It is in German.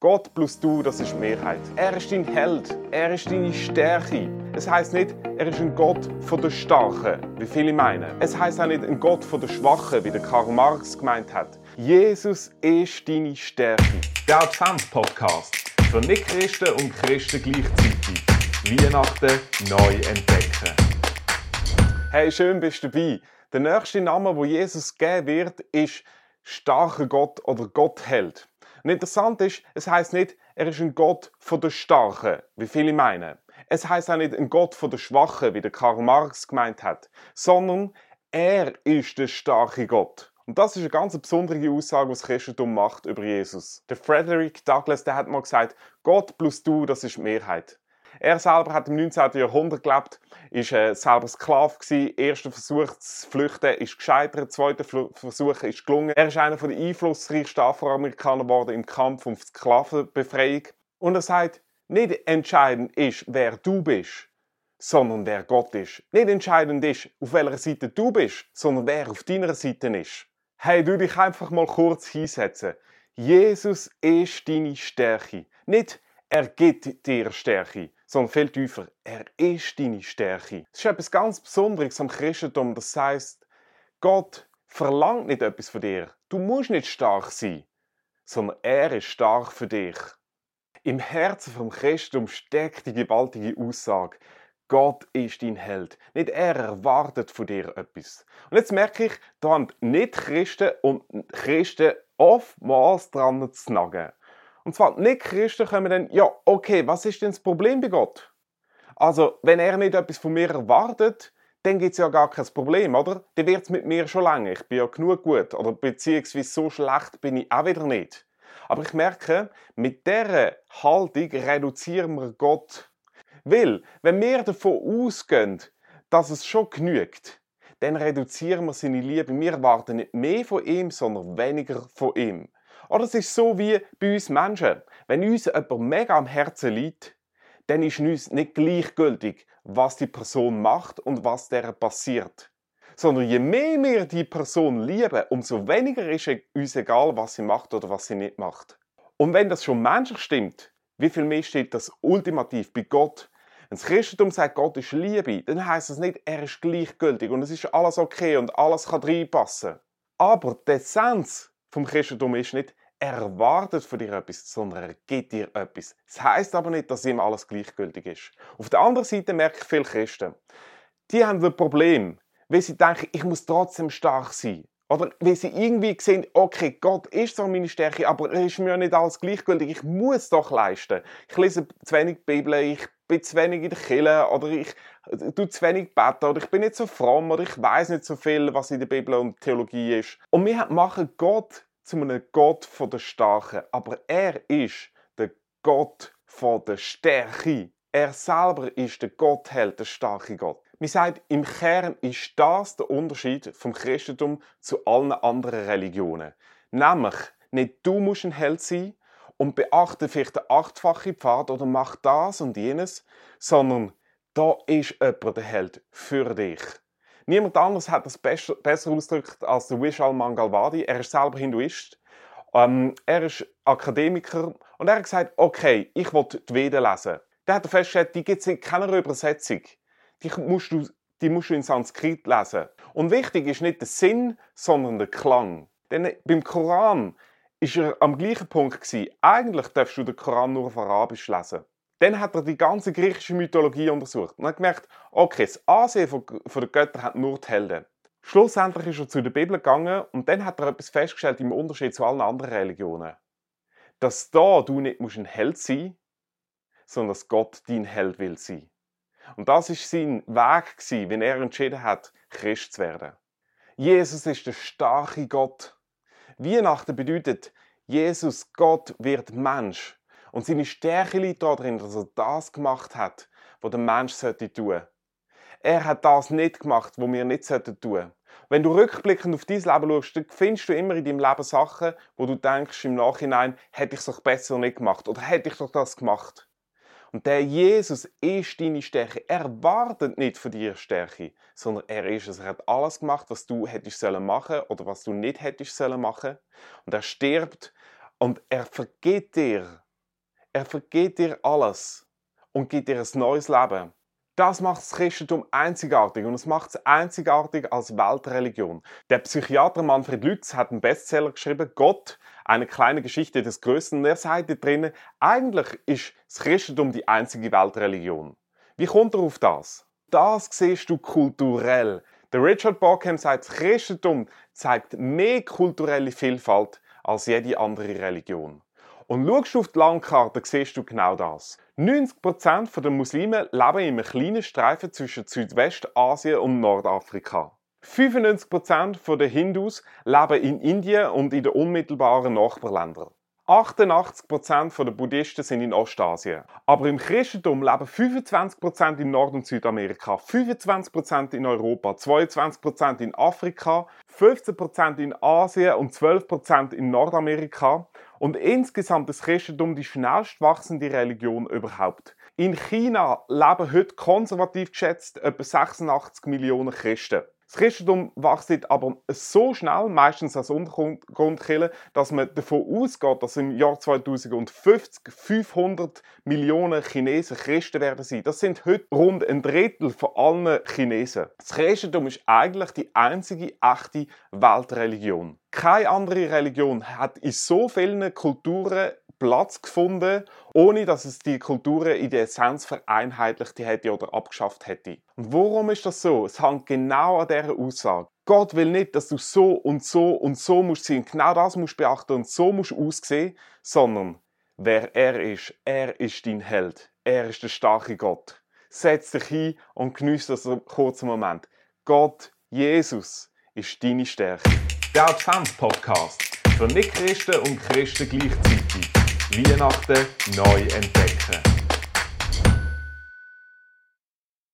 Gott plus du, das ist Mehrheit. Er ist dein Held, er ist deine Stärke. Es heißt nicht, er ist ein Gott von der Starken, wie viele meinen. Es heißt auch nicht ein Gott von der Schwachen, wie der Karl Marx gemeint hat. Jesus ist deine Stärke. Der Advents-Podcast für Nicht-Christen und Christen gleichzeitig. Weihnachten neu entdecken. Hey, schön bist du dabei. Der nächste Name, wo Jesus geben wird, ist starker Gott oder Gottheld. Und interessant ist, es heißt nicht, er ist ein Gott von der Starken, wie viele meinen. Es heißt auch nicht ein Gott von der Schwachen, wie der Karl Marx gemeint hat, sondern er ist der starke Gott. Und das ist eine ganz besondere Aussage, was Christentum macht über Jesus. Der Frederick Douglass, der hat mal gesagt, Gott plus du, das ist die Mehrheit. Er selber hat im 19. Jahrhundert gelebt, ist äh, selber Sklave gewesen. Erster Versuch zu flüchten ist gescheitert, zweiter Versuch ist gelungen. Er ist einer der einflussreichsten Afroamerikaner geworden im Kampf um Sklavenbefreiung. Und er sagt, nicht entscheidend ist, wer du bist, sondern wer Gott ist. Nicht entscheidend ist, auf welcher Seite du bist, sondern wer auf deiner Seite ist. Hey, du dich einfach mal kurz hinsetzen. Jesus ist deine Stärke. Nicht er gibt dir Stärke, sondern viel tiefer, er ist deine Stärke. Es ist etwas ganz Besonderes am Christentum, das heißt, Gott verlangt nicht etwas von dir. Du musst nicht stark sein, sondern er ist stark für dich. Im Herzen vom Christentum steckt die gewaltige Aussage, Gott ist dein Held. Nicht er erwartet von dir etwas. Und jetzt merke ich, da haben nicht Christen und Christen oftmals dran zu nagen. Und zwar nicht Christen kommen dann, ja, okay, was ist denn das Problem bei Gott? Also, wenn er nicht etwas von mir erwartet, dann gibt es ja gar kein Problem, oder? Dann wird es mit mir schon lange. Ich bin ja genug gut. Oder beziehungsweise so schlecht bin ich auch wieder nicht. Aber ich merke, mit dieser Haltung reduzieren wir Gott. Weil, wenn wir davon ausgehen, dass es schon genügt, dann reduzieren wir seine Liebe. Wir erwarten nicht mehr von ihm, sondern weniger von ihm. Oder es ist so wie bei uns Menschen. Wenn uns jemand mega am Herzen liegt, dann ist uns nicht gleichgültig, was die Person macht und was der passiert. Sondern je mehr wir die Person lieben, umso weniger ist uns egal, was sie macht oder was sie nicht macht. Und wenn das schon menschlich stimmt, wie viel mehr steht das ultimativ bei Gott? Wenn das Christentum sagt, Gott ist Liebe, dann heißt das nicht, er ist gleichgültig und es ist alles okay und alles kann reinpassen. Aber die Essenz vom Christentum ist nicht, erwartet von dir etwas, sondern er gibt dir etwas. Das heißt aber nicht, dass ihm alles gleichgültig ist. Auf der anderen Seite merke ich viele Christen, die haben ein Problem, weil sie denken, ich muss trotzdem stark sein. Oder weil sie irgendwie sehen, okay, Gott ist zwar meine Stärke, aber er ist mir nicht alles gleichgültig, ich muss doch leisten. Ich lese zu wenig Bibel, ich bin zu wenig in der Kirche oder ich äh, tue zu wenig beten oder ich bin nicht so fromm oder ich weiß nicht so viel, was in der Bibel und Theologie ist. Und wir machen Gott zu einem Gott der Starken. Aber er ist der Gott der Stärke. Er selber ist der Gottheld, der starke Gott. Wir sagen, im Kern ist das der Unterschied vom Christentum zu allen anderen Religionen. Nämlich, nicht du musst ein Held sein und beachte vielleicht den achtfachen Pfad oder mach das und jenes, sondern da ist jemand der Held für dich. Niemand anders hat das besser, ausgedrückt als der Vishal Mangalwadi. Er ist selber Hinduist. Ähm, er ist Akademiker und er hat gesagt, okay, ich will die Veden lesen. Dann hat er festgestellt, die gibt es in keiner Übersetzung. Die musst, du, die musst du in Sanskrit lesen. Und wichtig ist nicht der Sinn, sondern der Klang. Denn beim Koran ist er am gleichen Punkt gewesen. Eigentlich darfst du den Koran nur auf Arabisch lesen. Dann hat er die ganze griechische Mythologie untersucht und hat gemerkt, okay, das Ansehen den Göttern hat nur die Helden. Schlussendlich ist er zu der Bibel gegangen und dann hat er etwas festgestellt im Unterschied zu allen anderen Religionen. Dass da du nicht musst ein Held sein sondern dass Gott dein Held will sein. Und das ist sein Weg wenn er entschieden hat, Christ zu werden. Jesus ist der starke Gott. Weihnachten bedeutet, Jesus Gott wird Mensch und seine Stärke liegt darin, dass er das gemacht hat, was der Mensch sollte tun. Er hat das nicht gemacht, was wir nicht sollten tun. Wenn du rückblickend auf dein Leben schaust, findest du immer in deinem Leben Sachen, wo du denkst im Nachhinein, hätte ich es doch besser nicht gemacht oder hätte ich doch das gemacht. Und der Jesus ist deine Stärke. Er wartet nicht von dir Stärke, sondern er ist es. Er hat alles gemacht, was du hättest sollen machen oder was du nicht hättest sollen machen. Und er stirbt und er vergeht dir Er vergeht dir alles und gibt dir ein neues Leben. Das macht das Christentum einzigartig und es macht es einzigartig als Weltreligion. Der Psychiater Manfred Lütz hat einen Bestseller geschrieben, Gott, eine kleine Geschichte des Größten. Und er sagt drinnen, eigentlich ist das Christentum die einzige Weltreligion. Wie kommt er auf das? Das siehst du kulturell. Der Richard Bauckham sagt, das Christentum zeigt mehr kulturelle Vielfalt als jede andere Religion. Und schaust du auf die Landkarte, siehst du genau das. 90% der Muslime leben in einem kleinen Streifen zwischen Südwestasien und Nordafrika. 95% der Hindus leben in Indien und in den unmittelbaren Nachbarländern. 88% der Buddhisten sind in Ostasien. Aber im Christentum leben 25% in Nord- und Südamerika, 25% in Europa, 22% in Afrika, 15% in Asien und 12% in Nordamerika. Und insgesamt ist Christentum die schnellst wachsende Religion überhaupt. In China leben heute konservativ geschätzt etwa 86 Millionen Christen. Das Christentum wächst aber so schnell, meistens als Untergrundkille, dass man davon ausgeht, dass im Jahr 2050 500 Millionen Chinesen Christen werden sein. Das sind heute rund ein Drittel von allen Chinesen. Das Christentum ist eigentlich die einzige echte Weltreligion. Keine andere Religion hat in so vielen Kulturen Platz gefunden, ohne dass es die Kulturen in der Essenz vereinheitlicht hätte oder abgeschafft hätte. Und warum ist das so? Es hängt genau an dieser Aussage. Gott will nicht, dass du so und so und so musst sein, genau das musst beachten und so musst aussehen, sondern wer er ist, er ist dein Held. Er ist der starke Gott. Setz dich hin und genieße das kurzen Moment. Gott, Jesus, ist deine Stärke. Der Advents Podcast für Nicht-Christen und Christen gleichzeitig. Weihnachten neu entdecken.